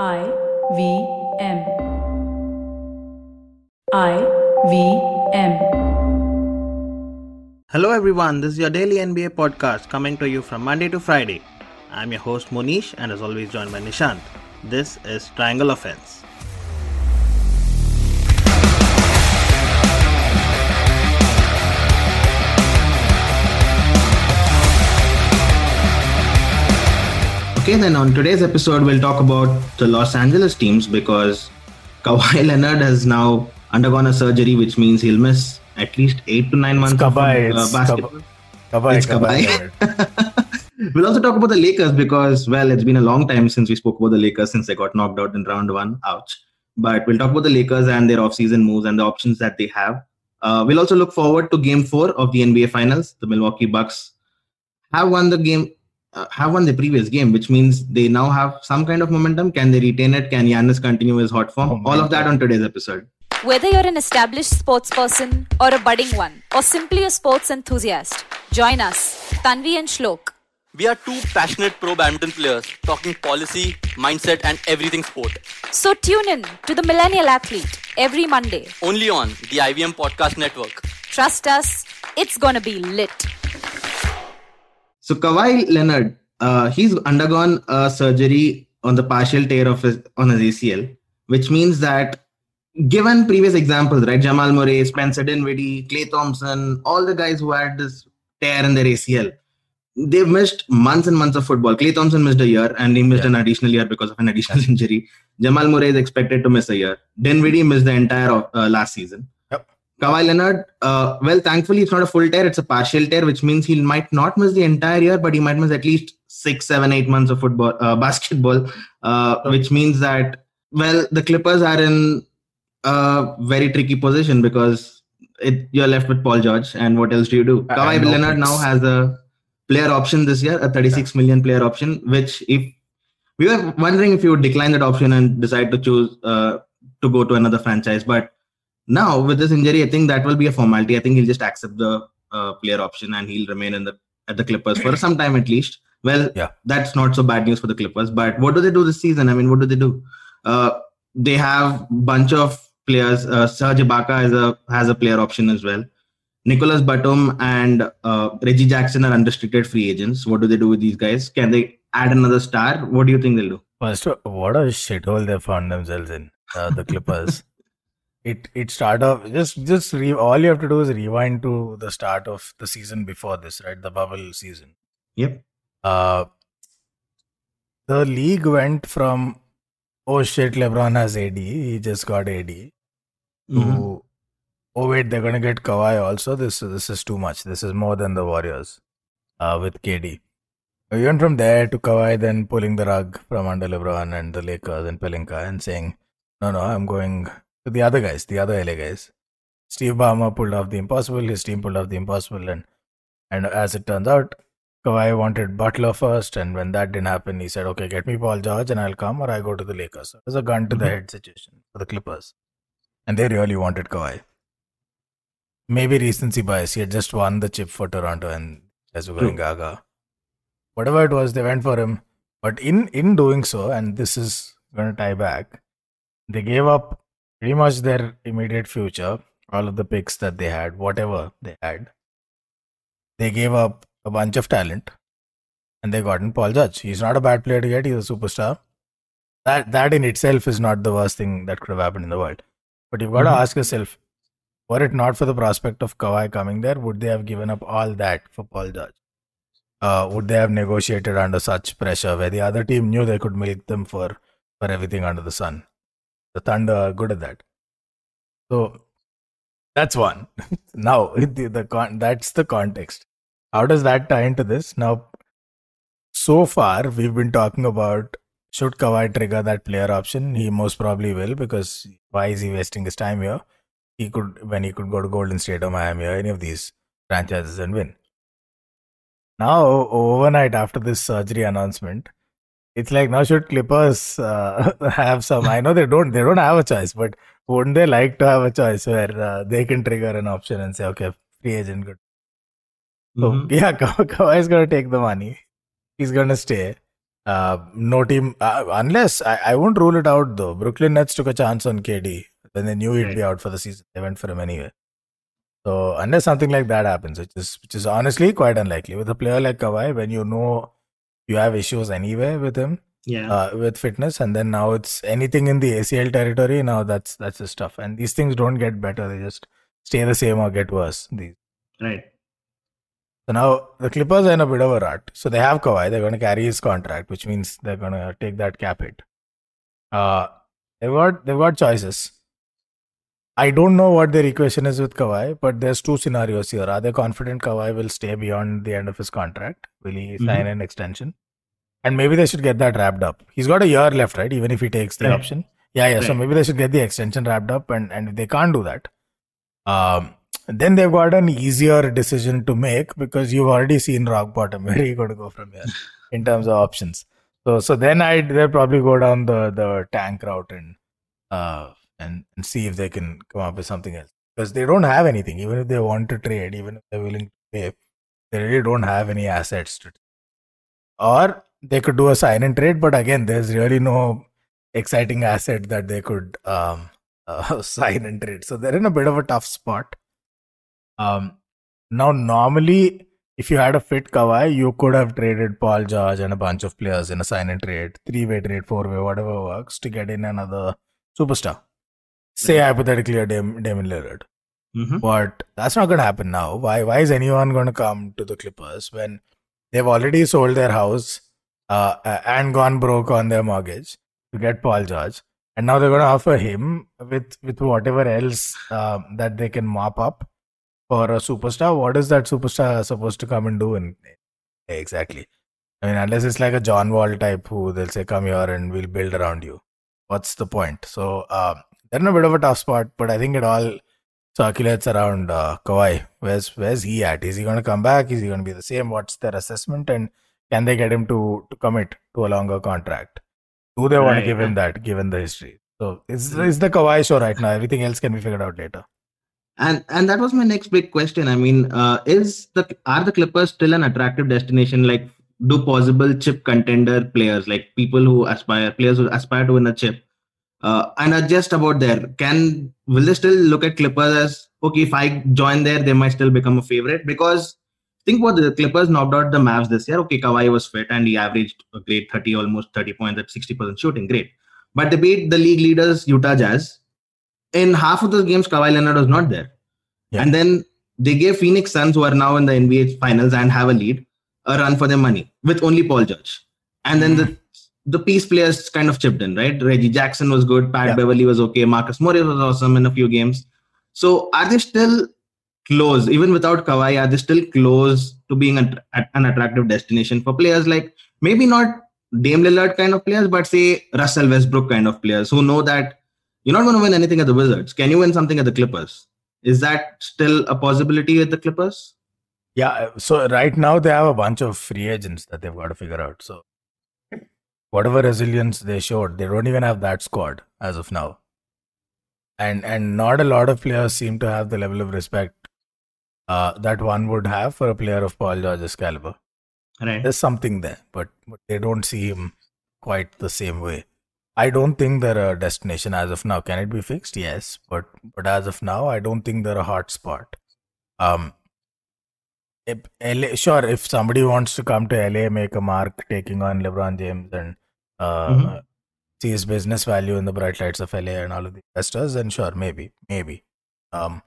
I V M. I V M. Hello everyone, this is your daily NBA podcast coming to you from Monday to Friday. I'm your host Monish and as always joined by Nishant. This is Triangle Offense. Okay, then on today's episode, we'll talk about the Los Angeles teams because Kawhi Leonard has now undergone a surgery, which means he'll miss at least eight to nine months of uh, it's basketball. Kabai, It's Kabai. Kabai. we'll also talk about the Lakers because, well, it's been a long time since we spoke about the Lakers since they got knocked out in round one. Ouch. But we'll talk about the Lakers and their offseason moves and the options that they have. Uh, we'll also look forward to game four of the NBA Finals. The Milwaukee Bucks have won the game, uh, have won the previous game, which means they now have some kind of momentum. Can they retain it? Can Giannis continue his hot form? Oh All of that God. on today's episode. Whether you're an established sports person or a budding one, or simply a sports enthusiast, join us, Tanvi and Shlok. We are two passionate pro badminton players talking policy, mindset, and everything sport. So tune in to the Millennial Athlete every Monday. Only on the IVM Podcast Network. Trust us, it's gonna be lit. So Kawhi Leonard, uh, he's undergone a surgery on the partial tear of his on his ACL, which means that given previous examples, right, Jamal Murray, Spencer Dinwiddie, Klay Thompson, all the guys who had this tear in their ACL, they've missed months and months of football. Klay Thompson missed a year, and he missed Yeah. an additional year because of an additional injury. Jamal Murray is expected to miss a year. Dinwiddie missed the entire uh, last season. Kawhi Leonard, uh, well, thankfully, it's not a full tear, it's a partial tear, which means he might not miss the entire year, but he might miss at least six, seven, eight months of football, uh, basketball, uh, which means that, well, the Clippers are in a very tricky position because it, you're left with Paul George, and what else do you do? Kawhi no Leonard picks. now has a player option this year, a 36 million player option, which if we were wondering if you would decline that option and decide to choose uh, to go to another franchise, but now with this injury, I think that will be a formality. I think he'll just accept the uh, player option and he'll remain in the at the Clippers for some time at least. Well, Yeah. that's not so bad news for the Clippers. But what do they do this season? I mean, what do they do? Uh, they have bunch of players. Uh, Serge Ibaka has a has a player option as well. Nicholas Batum and uh, Reggie Jackson are unrestricted free agents. What do they do with these guys? Can they add another star? What do you think they'll do? First, what a shithole they found themselves in. Uh, the Clippers. it it start off just just re, all you have to do is rewind to the start of the season before this, right? The bubble season. Yep. Uh, the league went from oh shit, LeBron has AD. He just got AD. To Mhm. oh wait, they're gonna get Kawhi also. This this is too much. This is more than the Warriors. Uh, with KD. We went from there to Kawhi, then pulling the rug from under LeBron and the Lakers and Pelinka and saying, no, no, I'm going to the other guys, the other LA guys. Steve Ballmer pulled off the impossible. His team pulled off the impossible, and and as it turns out, Kawhi wanted Butler first, and when that didn't happen, he said, "Okay, get me Paul George, and I'll come, or I go to the Lakers." So it was a gun to the Mhm. head situation for the Clippers, and they really wanted Kawhi. Maybe recency bias. He had just won the chip for Toronto, and as were going gaga. Whatever it was, they went for him. But in in doing so, and this is going to tie back, they gave up pretty much their immediate future, all of the picks that they had, whatever they had. They gave up a bunch of talent, and they got in Paul George. He's not a bad player to get; he's a superstar. That that in itself is not the worst thing that could have happened in the world. But you've got Mhm. to ask yourself: were it not for the prospect of Kawhi coming there, would they have given up all that for Paul George? Uh, would they have negotiated under such pressure where the other team knew they could milk them for, for everything under the sun? The Thunder are good at that. So that's one. now, the, the con- that's the context. How does that tie into this? Now, so far, we've been talking about should Kawhi trigger that player option? He most probably will because why is he wasting his time here? He could when he could go to Golden State or Miami or any of these franchises and win. Now, overnight after this surgery announcement, it's like now should Clippers uh, have some? I know they don't. They don't have a choice, but wouldn't they like to have a choice where uh, they can trigger an option and say, okay, free agent, good. So Mhm. yeah, Ka- Kawhi is gonna take the money. He's gonna stay. Uh, no team, uh, unless I, I won't rule it out though. Brooklyn Nets took a chance on KD when they knew he'd Right. be out for the season. They went for him anyway. So unless something like that happens, which is which is honestly quite unlikely with a player like Kawhi, when you know you have issues anyway with him, Yeah. uh, with fitness, and then now it's anything in the ACL territory. Now that's that's just tough, and these things don't get better; they just stay the same or get worse. These. right. So now the Clippers are in a bit of a rut. So they have Kawhi; they're going to carry his contract, which means they're going to take that cap hit. Uh, they've got they've got choices. I don't know what their equation is with Kawhi, but there's two scenarios here. Are they confident Kawhi will stay beyond the end of his contract? Will he sign an extension? And maybe they should get that wrapped up. He's got a year left, right? Even if he takes the Right. option. Yeah, yeah. So maybe they should get the extension wrapped up, and and if they can't do that, um, then they've got an easier decision to make because you've already seen rock bottom. Where are you going to go from here in terms of options? So so then I'd they'll probably go down the the tank route and uh and, and see if they can come up with something else because they don't have anything. Even if they want to trade, even if they're willing to pay, they really don't have any assets to. Or they could do a sign and trade, but again, there's really no exciting asset that they could um, uh, sign and trade. So they're in a bit of a tough spot. Um, now, normally, if you had a fit Kawhi, you could have traded Paul George and a bunch of players in a sign and trade, three way trade, four way, whatever works to get in another superstar. Say hypothetically a Dam- Damian Lillard. Mhm. But that's not going to happen now. Why? Why is anyone going to come to the Clippers when they've already sold their house uh, and gone broke on their mortgage to get Paul George, and now they're going to offer him with with whatever else um, that they can mop up for a superstar? What is that superstar supposed to come and do? And exactly, I mean, unless it's like a John Wall type who they'll say, "Come here and we'll build around you." What's the point? So um, they're in a bit of a tough spot, but I think it all circulates around uh, Kawhi. Where's where's he at? Is he going to come back? Is he going to be the same? What's their assessment? And can they get him to to commit to a longer contract? Do they want to give him that, given the history? So it's it's the Kawhi show right now. Everything else can be figured out later. And and that was my next big question. I mean, uh, is the are the Clippers still an attractive destination? Like, do possible chip contender players, like people who aspire, players who aspire to win a chip, uh, and are just about there? Can will they still look at Clippers as okay? If I join there, they might still become a favorite because think about the Clippers knocked out the Mavs this year. Okay, Kawhi was fit and he averaged a great thirty, almost thirty points at sixty percent shooting, great. But they beat the league leaders Utah Jazz in half of those games, Kawhi Leonard was not there. Yeah. And then they gave Phoenix Suns, who are now in the NBA finals and have a lead, a run for their money with only Paul George. And then the the piece players kind of chipped in, right? Reggie Jackson was good, Pat Yeah. Beverley was okay, Marcus Morris was awesome in a few games. So are they still close, even without Kawhi? Are they still close to being an, an attractive destination for players like maybe not Dame Lillard kind of players, but say Russell Westbrook kind of players who know that you're not going to win anything at the Wizards. Can you win something at the Clippers? Is that still a possibility with the Clippers? Yeah. So right now they have a bunch of free agents that they've got to figure out. So whatever resilience they showed, they don't even have that squad as of now. And and not a lot of players seem to have the level of respect uh, that one would have for a player of Paul George's caliber. Right. There's something there, but, but they don't see him quite the same way. I don't think they're a destination as of now. Can it be fixed? Yes, but but as of now, I don't think they're a hot spot. Um, if LA, sure, if somebody wants to come to LA, make a mark taking on LeBron James and uh, Mhm. see his business value in the bright lights of LA and all of the investors, then sure, maybe, maybe. Um,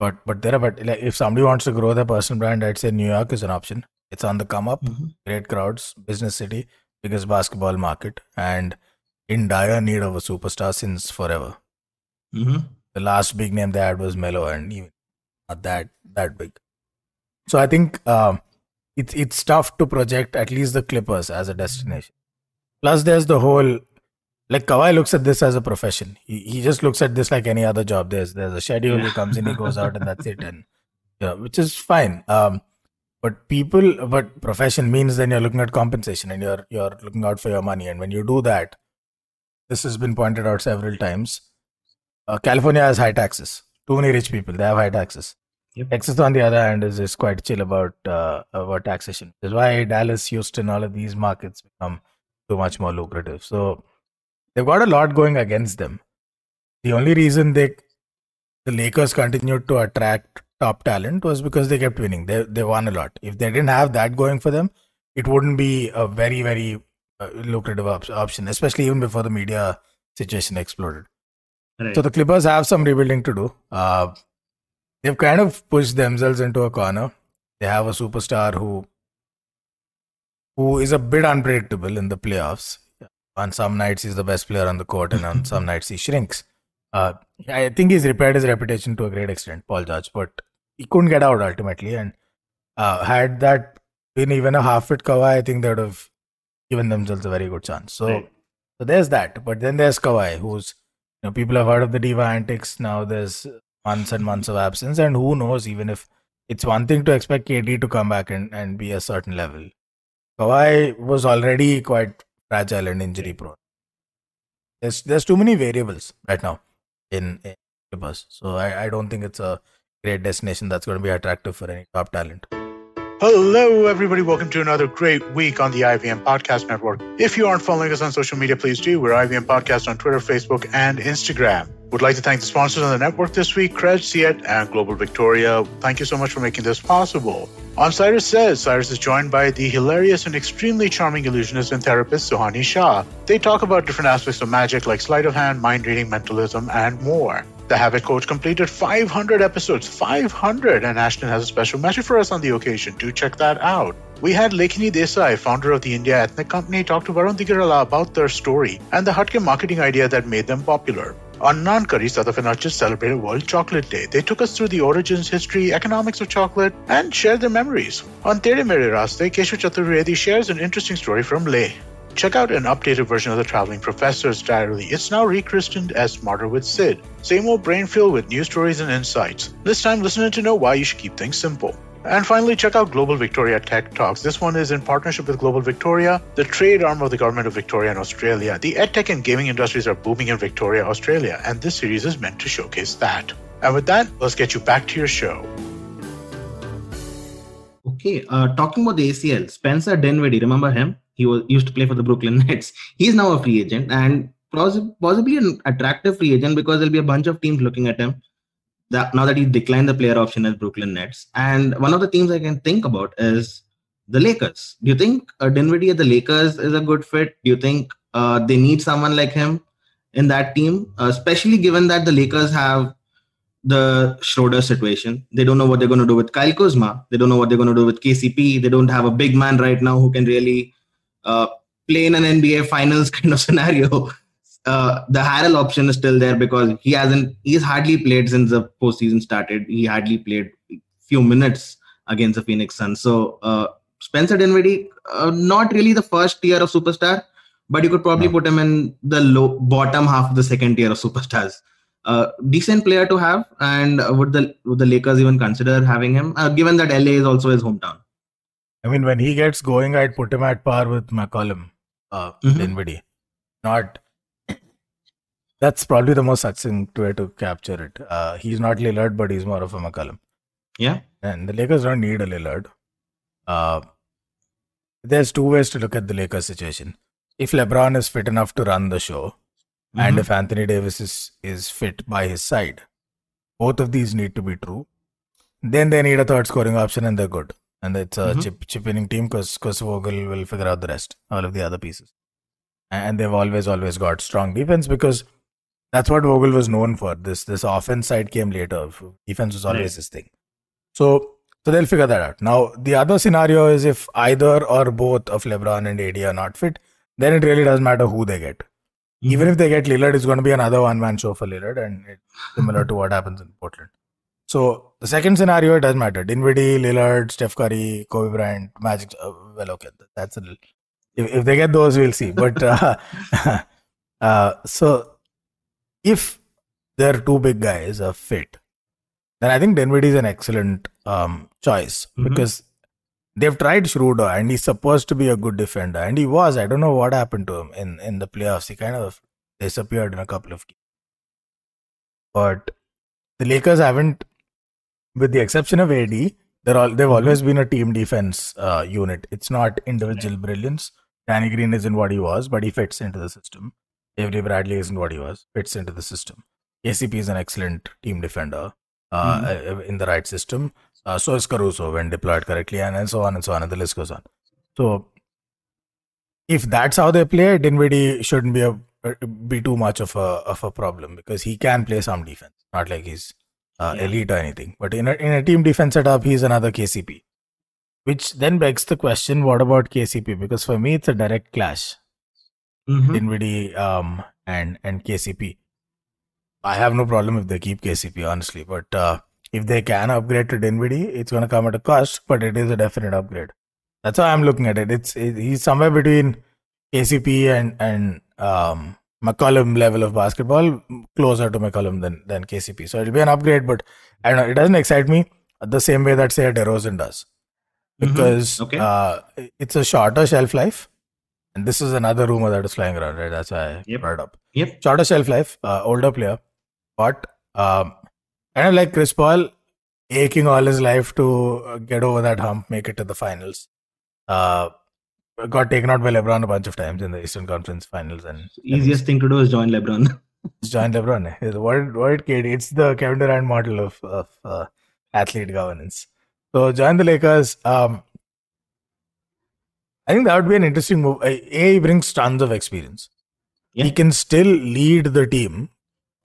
but but there are but like if somebody wants to grow their personal brand, I'd say New York is an option. It's on the come up, Mhm. great crowds, business city, biggest basketball market, and in dire need of a superstar since forever. Mhm. The last big name they had was Melo, and even not that that big. So I think um, it's it's tough to project at least the Clippers as a destination. Plus, there's the whole like Kawhi looks at this as a profession. He he just looks at this like any other job. There's there's a schedule. He comes in, he goes out, and that's it. And yeah, which is fine. Um, but people, but profession means then you're looking at compensation and you're you're looking out for your money. And when you do that, this has been pointed out several times. Uh, California has high taxes. Too many rich people. They have high taxes. Yep. Texas, on the other hand, is, is quite chill about uh, about taxation. That's why Dallas, Houston, all of these markets become too much more lucrative. So they've got a lot going against them. The only reason they the Lakers continued to attract top talent was because they kept winning. They they won a lot. If they didn't have that going for them, it wouldn't be a very very uh, lucrative op- option, especially even before the media situation exploded. Right. So the Clippers have some rebuilding to do. Uh, they've kind of pushed themselves into a corner. They have a superstar who who is a bit unpredictable in the playoffs. On some nights he's the best player on the court, and on some nights he shrinks. Uh, I think he's repaired his reputation to a great extent, Paul George, but he couldn't get out ultimately. And uh, had that been even a half fit Kawhi, I think they would have given themselves a very good chance. So, Right. so there's that. But then there's Kawhi, who's you know people have heard of the diva antics. Now there's months and months of absence, and who knows? Even if it's one thing to expect KD to come back and, and be a certain level, Kawhi was already quite fragile and injury prone. There's there's too many variables right now in, in Clippers, so I, I don't think it's a great destination that's going to be attractive for any top talent. Hello, everybody. Welcome to another great week on the IVM Podcast Network. If you aren't following us on social media, please do. We're IVM Podcast on Twitter, Facebook, and Instagram. Would like to thank the sponsors on the network this week, Cred, Siet, and Global Victoria. Thank you so much for making this possible. On Cyrus Says, Cyrus is joined by the hilarious and extremely charming illusionist and therapist Suhani Shah. They talk about different aspects of magic like sleight of hand, mind reading, mentalism, and more. The Habit Coach completed 500 episodes, 500, and Ashton has a special message for us on the occasion. Do check that out. We had Lekini Desai, founder of the India Ethnic Company, talk to Varun Duggirala about their story and the Hutke marketing idea that made them popular. On Naan Curry, South Africa just celebrated World Chocolate Day. They took us through the origins, history, economics of chocolate, and shared their memories. On Tere Mere Raste, Keshav Chaturvedi shares an interesting story from Leh. Check out an updated version of the Traveling Professor's Diary. It's now rechristened as Smarter with Sid. Same old brain filled with new stories and insights. This time, listening to know why you should keep things simple. And finally, check out Global Victoria Tech Talks. This one is in partnership with Global Victoria, the trade arm of the government of Victoria and Australia. The edtech and gaming industries are booming in Victoria, Australia, and this series is meant to showcase that. And with that, let's get you back to your show. Okay, uh, talking about the ACL, Spencer Dinwiddie, remember him? He was used to play for the Brooklyn Nets. He's now a free agent and pos- possibly an attractive free agent because there'll be a bunch of teams looking at him. That now that he declined the player option as Brooklyn Nets, and one of the teams I can think about is the Lakers. Do you think uh, Dinwiddie at the Lakers is a good fit? Do you think uh, they need someone like him in that team, uh, especially given that the Lakers have the Schroeder situation. They don't know what they're going to do with Kyle Kuzma. They don't know what they're going to do with KCP. They don't have a big man right now who can really uh, play in an NBA Finals kind of scenario. Uh, the Harrell option is still there because he hasn't. He's hardly played since the postseason started. He hardly played few minutes against the Phoenix Suns. So uh, Spencer Dinwiddie, uh, not really the first tier of superstar, but you could probably No. put him in the low bottom half of the second tier of superstars uh, decent player to have. And would the would the Lakers even consider having him, uh, given that LA is also his hometown? I mean, when he gets going, I'd put him at par with McCollum, uh, Mhm. Dinwiddie. Not. That's probably the most succinct way to capture it. Uh, he's not Lillard, but he's more of a McCollum. Yeah. And the Lakers don't need a Lillard. Uh, there's two ways to look at the Lakers situation. If LeBron is fit enough to run the show, and Mhm. if Anthony Davis is, is fit by his side, both of these need to be true. Then they need a third scoring option, and they're good. And it's a Mhm. chip chip winning team because Vogel will figure out the rest, all of the other pieces. And they've always always got strong defense because that's what Vogel was known for. This this offense side came later. Defense was always Right. his thing. So so they'll figure that out. Now the other scenario is if either or both of LeBron and AD are not fit, then it really doesn't matter who they get. Even if they get Lillard, it's going to be another one man show for Lillard, and it's similar to what happens in Portland. So the second scenario, it doesn't matter. Dinwiddie, Lillard, Steph Curry, Kobe Bryant, Magic. Uh, well, okay, that's a little. If, if they get those, we'll see. But uh, uh, so if their two big guys are fit, then I think Dinwiddie is an excellent um, choice Mhm. because they've tried Schroeder and he's supposed to be a good defender, and he was. I don't know what happened to him in in the playoffs. He kind of disappeared in a couple of games. But the Lakers haven't, with the exception of AD, they're all they've always been a team defense uh, unit. It's not individual brilliance. Danny Green isn't what he was, but he fits into the system. Avery Bradley isn't what he was, fits into the system. KCP is an excellent team defender uh, uh, in the right system. Uh, so is Caruso when deployed correctly, and, and so on and so on, and the list goes on. So, if that's how they play, Dinwiddie shouldn't be a be too much of a of a problem because he can play some defense, not like he's uh, Yeah. elite or anything. But in a, in a team defense setup, he's another KCP. Which then begs the question: What about KCP? Because for me, it's a direct clash. Mhm. Dinwiddie um, and and KCP. I have no problem if they keep KCP, honestly. But uh, if they can upgrade to Dinwiddie, it's going to come at a cost, but it is a definite upgrade. That's how I'm looking at it. It's it, he's somewhere between KCP and and um, McCollum level of basketball, closer to McCollum than than KCP. So it'll be an upgrade, but I don't know. It doesn't excite me the same way that say DeRozan does, Mhm. because Okay. uh, it's a shorter shelf life. And this is another rumor that is flying around, right? That's why I Yep. brought up Yep. shorter shelf life, uh, older player, but um, kind of like Chris Paul, aching all his life to uh, get over that hump, make it to the finals. Uh, got taken out by LeBron a bunch of times in the Eastern Conference Finals, and Easiest thing to do is join LeBron. join LeBron. What what kid? It's the Kevin Durant model of of uh, athlete governance. So join the Lakers. Um, I think that would be an interesting move. A, he brings tons of experience. Yeah. He can still lead the team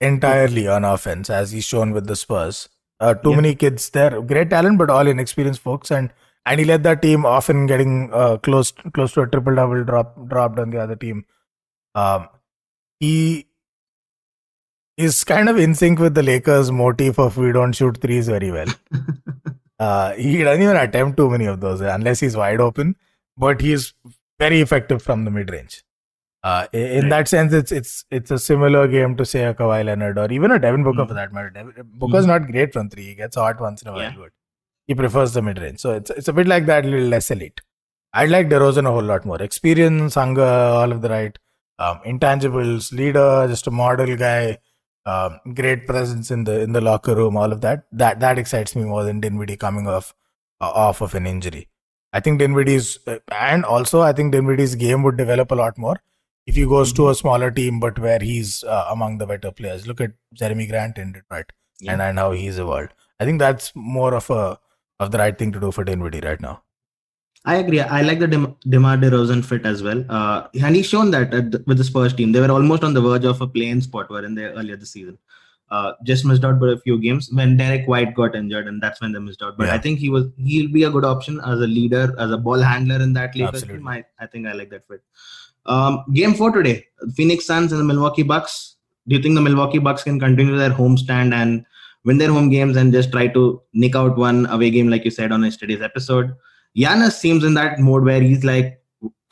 entirely on offense, as he's shown with the Spurs. Uh, too Yeah. many kids there, great talent, but all inexperienced folks, and and he led that team often getting uh, close close to a triple double drop dropped on the other team. Um, he is kind of in sync with the Lakers' motif of we don't shoot threes very well. Uh, he doesn't even attempt too many of those unless he's wide open, but he's very effective from the mid range. Uh, in Right. that sense, it's it's it's a similar game to say a Kawhi Leonard or even a Devin Booker Mm. for that matter. Devin, Booker's not great from three; he gets hot once in a while, Yeah. but he prefers the mid range. So it's it's a bit like that, a little less elite. I'd like DeRozan a whole lot more experience, hunger, all of the right um, intangibles, leader, just a model guy, um, great presence in the in the locker room, all of that. That that excites me more than Dinwiddie coming off uh, off of an injury. I think Dinwiddie's uh, and also I think Dinwiddie's game would develop a lot more if he goes to a smaller team, but where he's uh, among the better players. Look at Jerami Grant in Detroit and and how he's evolved. I think that's more of a of the right thing to do for Dinwiddie right now. I agree. I like the Dem- DeMar DeRozan fit as well. Uh, and he's shown that at the, with the Spurs team. They were almost on the verge of a playing spot were in there earlier this season. Uh, just missed out by a few games when Derrick White got injured, and that's when they missed out. But Yeah. I think he was he'll be a good option as a leader, as a ball handler in that Lakers Absolutely. team. I, I think I like that fit. Um, game four today: Phoenix Suns and the Milwaukee Bucks. Do you think the Milwaukee Bucks can continue their home stand and win their home games and just try to nick out one away game, like you said on yesterday's episode? Giannis seems in that mode where he's like,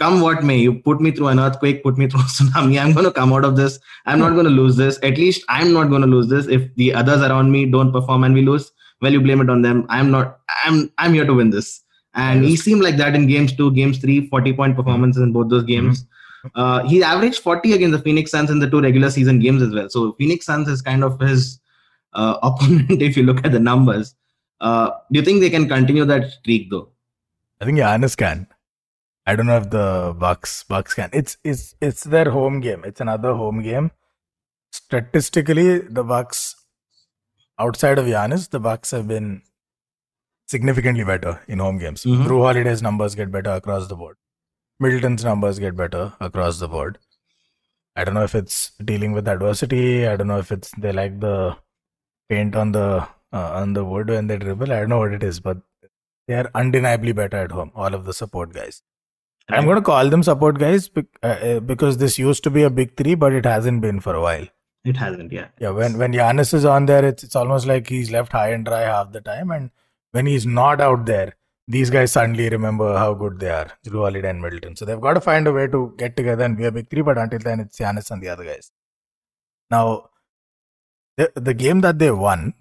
come what may, you put me through an earthquake, put me through a tsunami. I'm going to come out of this. I'm not going to lose this. At least I'm not going to lose this. If the others around me don't perform and we lose, well, you blame it on them. I'm not. I'm. I'm here to win this. And he seemed like that in games two, games three, 40 point performances in both those games. Uh, he averaged 40 against the Phoenix Suns in the two regular season games as well. So Phoenix Suns is kind of his uh, opponent if you look at the numbers. Uh, do you think they can continue that streak though? I think Giannis can. I don't know if the Bucks Bucks can. It's it's it's their home game. It's another home game. Statistically, the Bucks outside of Giannis, the Bucks have been significantly better in home games. Mhm. Jrue Holiday's numbers get better across the board. Middleton's numbers get better across the board. I don't know if it's dealing with adversity. I don't know if it's they like the paint on the uh, on the wood when they dribble. I don't know what it is, but they are undeniably better at home. All of the support guys. I'm going to call them support guys uh, uh, because this used to be a big three, but it hasn't been for a while. It hasn't, yeah. Yeah, when when Giannis is on there, it's it's almost like he's left high and dry half the time, and when he's not out there, these guys suddenly remember how good they are, Jrue Holiday and Middleton. So they've got to find a way to get together and be a big three. But until then, it's Giannis and the other guys. Now, the the game that they won,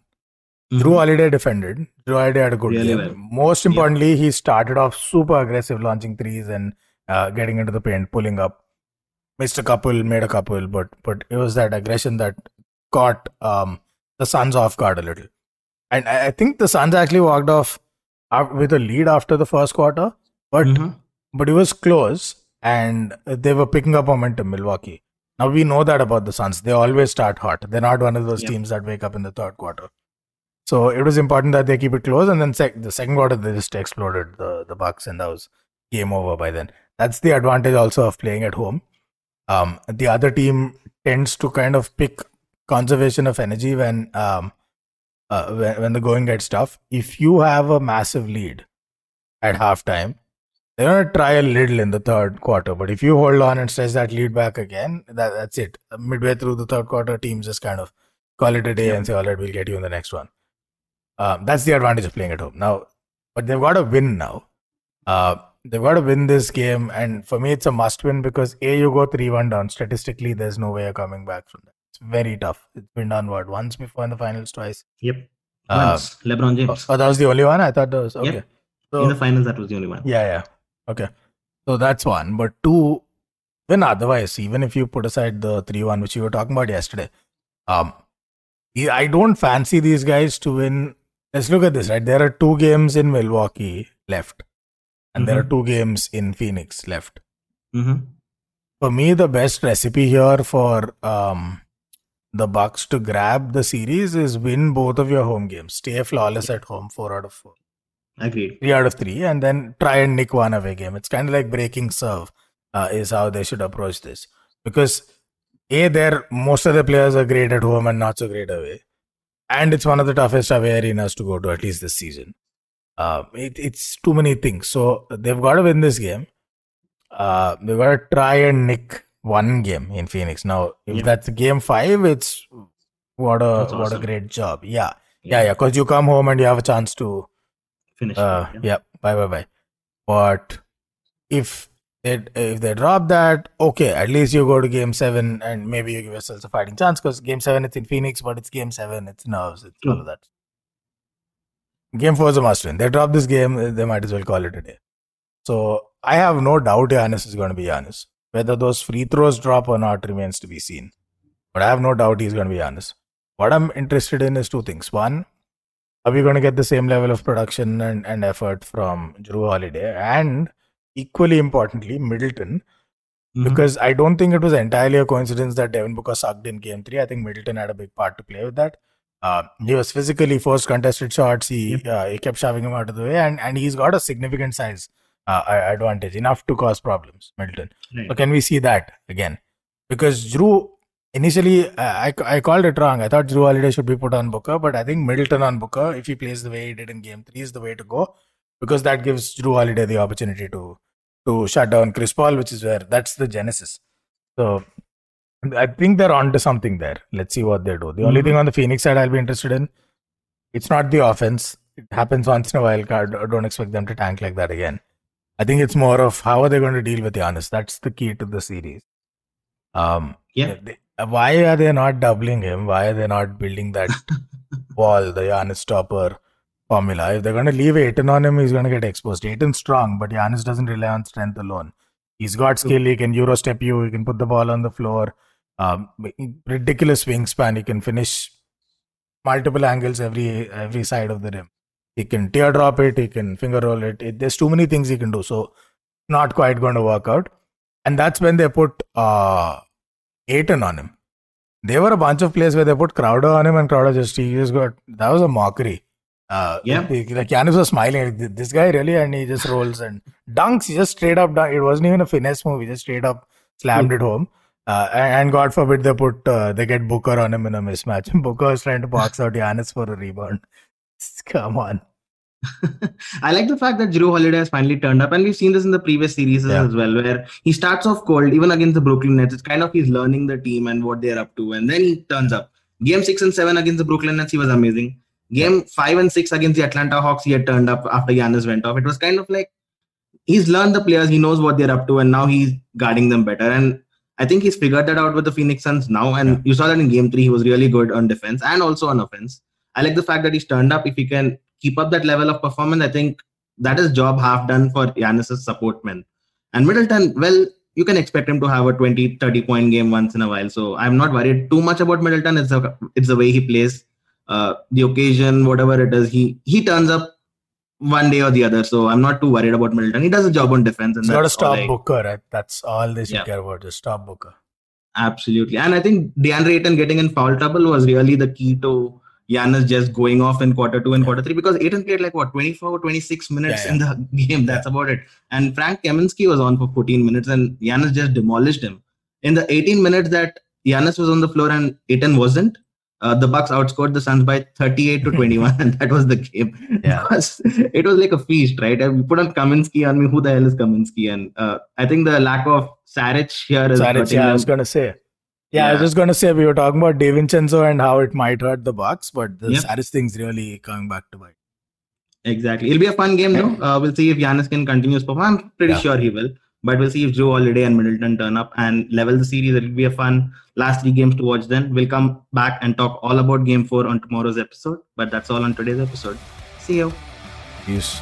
Jrue. Holiday defended. Jrue Holiday had a good Really game. well. Most importantly, he started off super aggressive, launching threes and uh, getting into the paint, pulling up. Missed a couple, made a couple, but but it was that aggression that caught um, the Suns off guard a little. And I, I think the Suns actually walked off af- with a lead after the first quarter, but Mhm. but it was close. and they were picking up momentum. Milwaukee. Now we know that about the Suns. They always start hot. They're not one of those Yep. teams that wake up in the third quarter. So it was important that they keep it close. And then sec- the second quarter, they just exploded the the Bucks, and that was game over by then. That's the advantage also of playing at home. Um, the other team tends to kind of pick conservation of energy when um, uh, when, when the going gets tough. If you have a massive lead at halftime, they're gonna try a little in the third quarter. But if you hold on and stretch that lead back again, that, that's it. Midway through the third quarter, teams just kind of call it a day and say, "All right, we'll get you in the next one." Um, that's the advantage of playing at home now. But they've got to win now. Uh, they've got to win this game, and for me, it's a must-win because a you go three-one down. Statistically, there's no way you're coming back from that. It's very tough. It's been done what once before in the finals, twice. Yep. Uh, Once, LeBron Oh, James. oh, that was the only one. I thought that was okay. Yep. So, In the finals, that was the only one. yeah, yeah. Okay. So that's one. But two, then otherwise, even if you put aside the 3 1, which you were talking about yesterday, um, I don't fancy these guys to win. Let's look at this, right? There are two games in Milwaukee left, and there are two games in Phoenix left. Mm-hmm. For me, the best recipe here for um, the Bucks to grab the series is win both of your home games. Stay flawless at home, four out of four. Agreed. three out of three, and then try and nick one away game. It's kind of like breaking serve, uh, is how they should approach this. Because a, there most of the players are great at home and not so great away, and it's one of the toughest away arenas to go to at least this season. Uh, it, it's too many things, so they've got to win this game. Uh, they've got to try and nick one game in Phoenix. Now, if Yeah. that's game five, it's what a That's what a great job. Yeah, yeah, yeah. Because you come home and you have a chance to Finish. uh, it, yeah. bye bye bye. But if if they drop that, okay, at least you go to game seven and maybe you give yourselves a fighting chance because game seven it's in Phoenix, but it's game seven, it's nerves, it's all of that. Game four is a must win. They drop this game, they might as well call it a day. So I have no doubt Giannis is going to be Giannis. Whether those free throws drop or not remains to be seen. But I have no doubt he's going to be Giannis. What I'm interested in is two things. One, are we going to get the same level of production and, and effort from Jrue Holiday? And equally importantly, Middleton, Mhm. because I don't think it was entirely a coincidence that Devin Booker sucked in game three. I think Middleton had a big part to play with that. Uh, he was physically forced contested shots. He uh, he kept shoving him out of the way, and, and he's got a significant size uh, advantage, enough to cause problems. Middleton. Right. So can we see that again? Because Jrue initially uh, I, I called it wrong. I thought Jrue Holiday should be put on Booker, but I think Middleton on Booker, if he plays the way he did in Game Three, is the way to go because that gives Jrue Holiday the opportunity to to shut down Chris Paul, which is where that's the genesis. So I think they're onto something there. Let's see what they do. The only Mhm. thing on the Phoenix side I'll be interested in, it's not the offense. It happens once in a while. I don't expect them to tank like that again. I think it's more of how are they going to deal with Giannis. That's the key to the series. Um, Yeah. they- why are they not doubling him? Why are they not building that wall, the Giannis stopper formula? If they're going to leave Ayton on him, he's going to get exposed. Ayton's strong, but Giannis doesn't rely on strength alone. He's got skill. He can euro step you. He can put the ball on the floor. Um, ridiculous wingspan. He can finish multiple angles every every side of the rim. He can teardrop it. He can finger roll it. it. There's too many things he can do. So not quite going to work out. And that's when they put uh, Ayton on him. There were a bunch of plays where they put Crowder on him, and Crowder just he just got that was a mockery. Uh, Yeah. like Giannis was smiling like this guy really, and he just rolls and dunks. He just straight up dunk. It wasn't even a finesse move. He just straight up slammed it home. Uh, and, and God forbid they put uh, they get Booker on him in a mismatch. Booker is trying to box out Giannis for a rebound. Come on. I like the fact that Jrue Holiday has finally turned up, and we've seen this in the previous series Yeah. as well, where he starts off cold, even against the Brooklyn Nets. It's kind of he's learning the team and what they're up to, and then he turns up. Game six and seven against the Brooklyn Nets, he was amazing. Game five and six against the Atlanta Hawks, he had turned up after Giannis went off. It was kind of like he's learned the players, he knows what they're up to, and now he's guarding them better. And I think he's figured that out with the Phoenix Suns now. And Yeah. you saw that in game three, he was really good on defense and also on offense. I like the fact that he's turned up. If he can keep up that level of performance, I think that is job half done for Giannis's support men. And Middleton, well, you can expect him to have a 20, 30 point game once in a while. So I'm not worried too much about Middleton. It's the, it's the way he plays, uh, the occasion, whatever it is. He he turns up one day or the other. So I'm not too worried about Middleton. He does a job on defense, and It's got to that's all stop I- Booker. Right? That's all they should Yeah. care about. Just stop Booker. Absolutely. And I think DeAndre Ayton getting in foul trouble was really the key to Giannis just going off in quarter two and quarter three because Ayton played like what 24, 26 minutes Yeah, in the game. That's about it. And Frank Kaminsky was on for 14 minutes and Giannis just demolished him. In the 18 minutes that Giannis was on the floor and Ayton wasn't, uh, the Bucks outscored the Suns by 38 to 21, and that was the game. Yeah. It was like a feast, right? And we put on Kaminsky on me. Who the hell is Kaminsky? And uh, I think the lack of Saric here is Saric, yeah, I was gonna say. Yeah, I was just gonna say we were talking about DiVincenzo and how it might hurt the Bucks, but the Yep. Saric thing's really coming back to bite. Exactly. It'll be a fun game though. Uh, we'll see if Giannis can continue his performance. I'm pretty Yeah. sure he will. But we'll see if Jrue Holiday and Middleton turn up and level the series. It'll be a fun last three games to watch then. We'll come back and talk all about game four on tomorrow's episode. But that's all on today's episode. See you. Peace.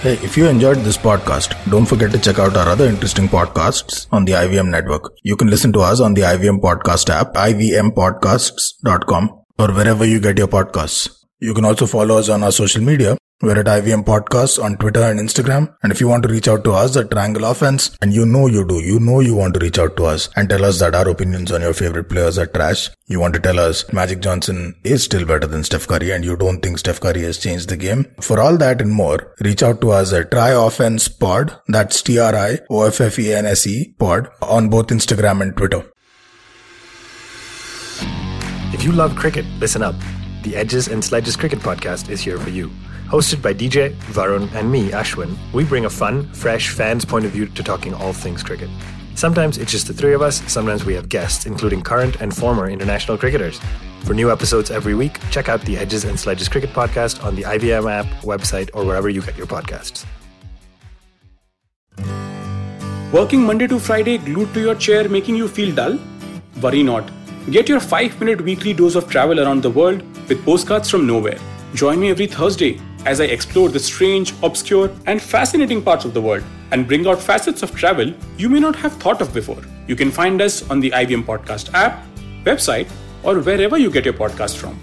Hey, if you enjoyed this podcast, don't forget to check out our other interesting podcasts on the IVM network. You can listen to us on the IVM podcast app, ivmpodcasts.com, or wherever you get your podcasts. You can also follow us on our social media. We're at IVM Podcasts on Twitter and Instagram. And if you want to reach out to us at Triangle Offense, and you know you do, you know you want to reach out to us and tell us that our opinions on your favorite players are trash. You want to tell us Magic Johnson is still better than Steph Curry and you don't think Steph Curry has changed the game. For all that and more, reach out to us at Try Offense Pod. That's T-R-I-O-F-F-E-N-S-E E pod on both Instagram and Twitter. If you love cricket, listen up. The Edges and Sledges Cricket Podcast is here for you. Hosted by DJ, Varun, and me, Ashwin, we bring a fun, fresh fan's point of view to talking all things cricket. Sometimes it's just the three of us, sometimes we have guests, including current and former international cricketers. For new episodes every week, check out the Edges and Sledges Cricket Podcast on the IVM app, website, or wherever you get your podcasts. Working Monday to Friday glued to your chair making you feel dull? Worry not. Get your 5 minute weekly dose of travel around the world with postcards from nowhere. Join me every Thursday as I explore the strange, obscure, and fascinating parts of the world and bring out facets of travel you may not have thought of before. You can find us on the IVM Podcast app, website, or wherever you get your podcast from.